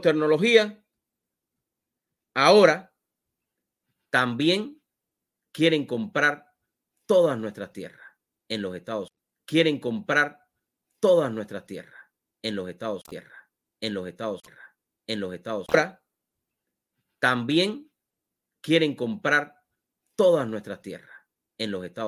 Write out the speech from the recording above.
tecnología, ahora también quieren comprar todas nuestras tierras en los Estados Unidos. Quieren comprar todas nuestras tierras en los Estados Unidos. En los Estados Unidos. En los Estados Unidos. También quieren comprar todas nuestras tierras en los Estados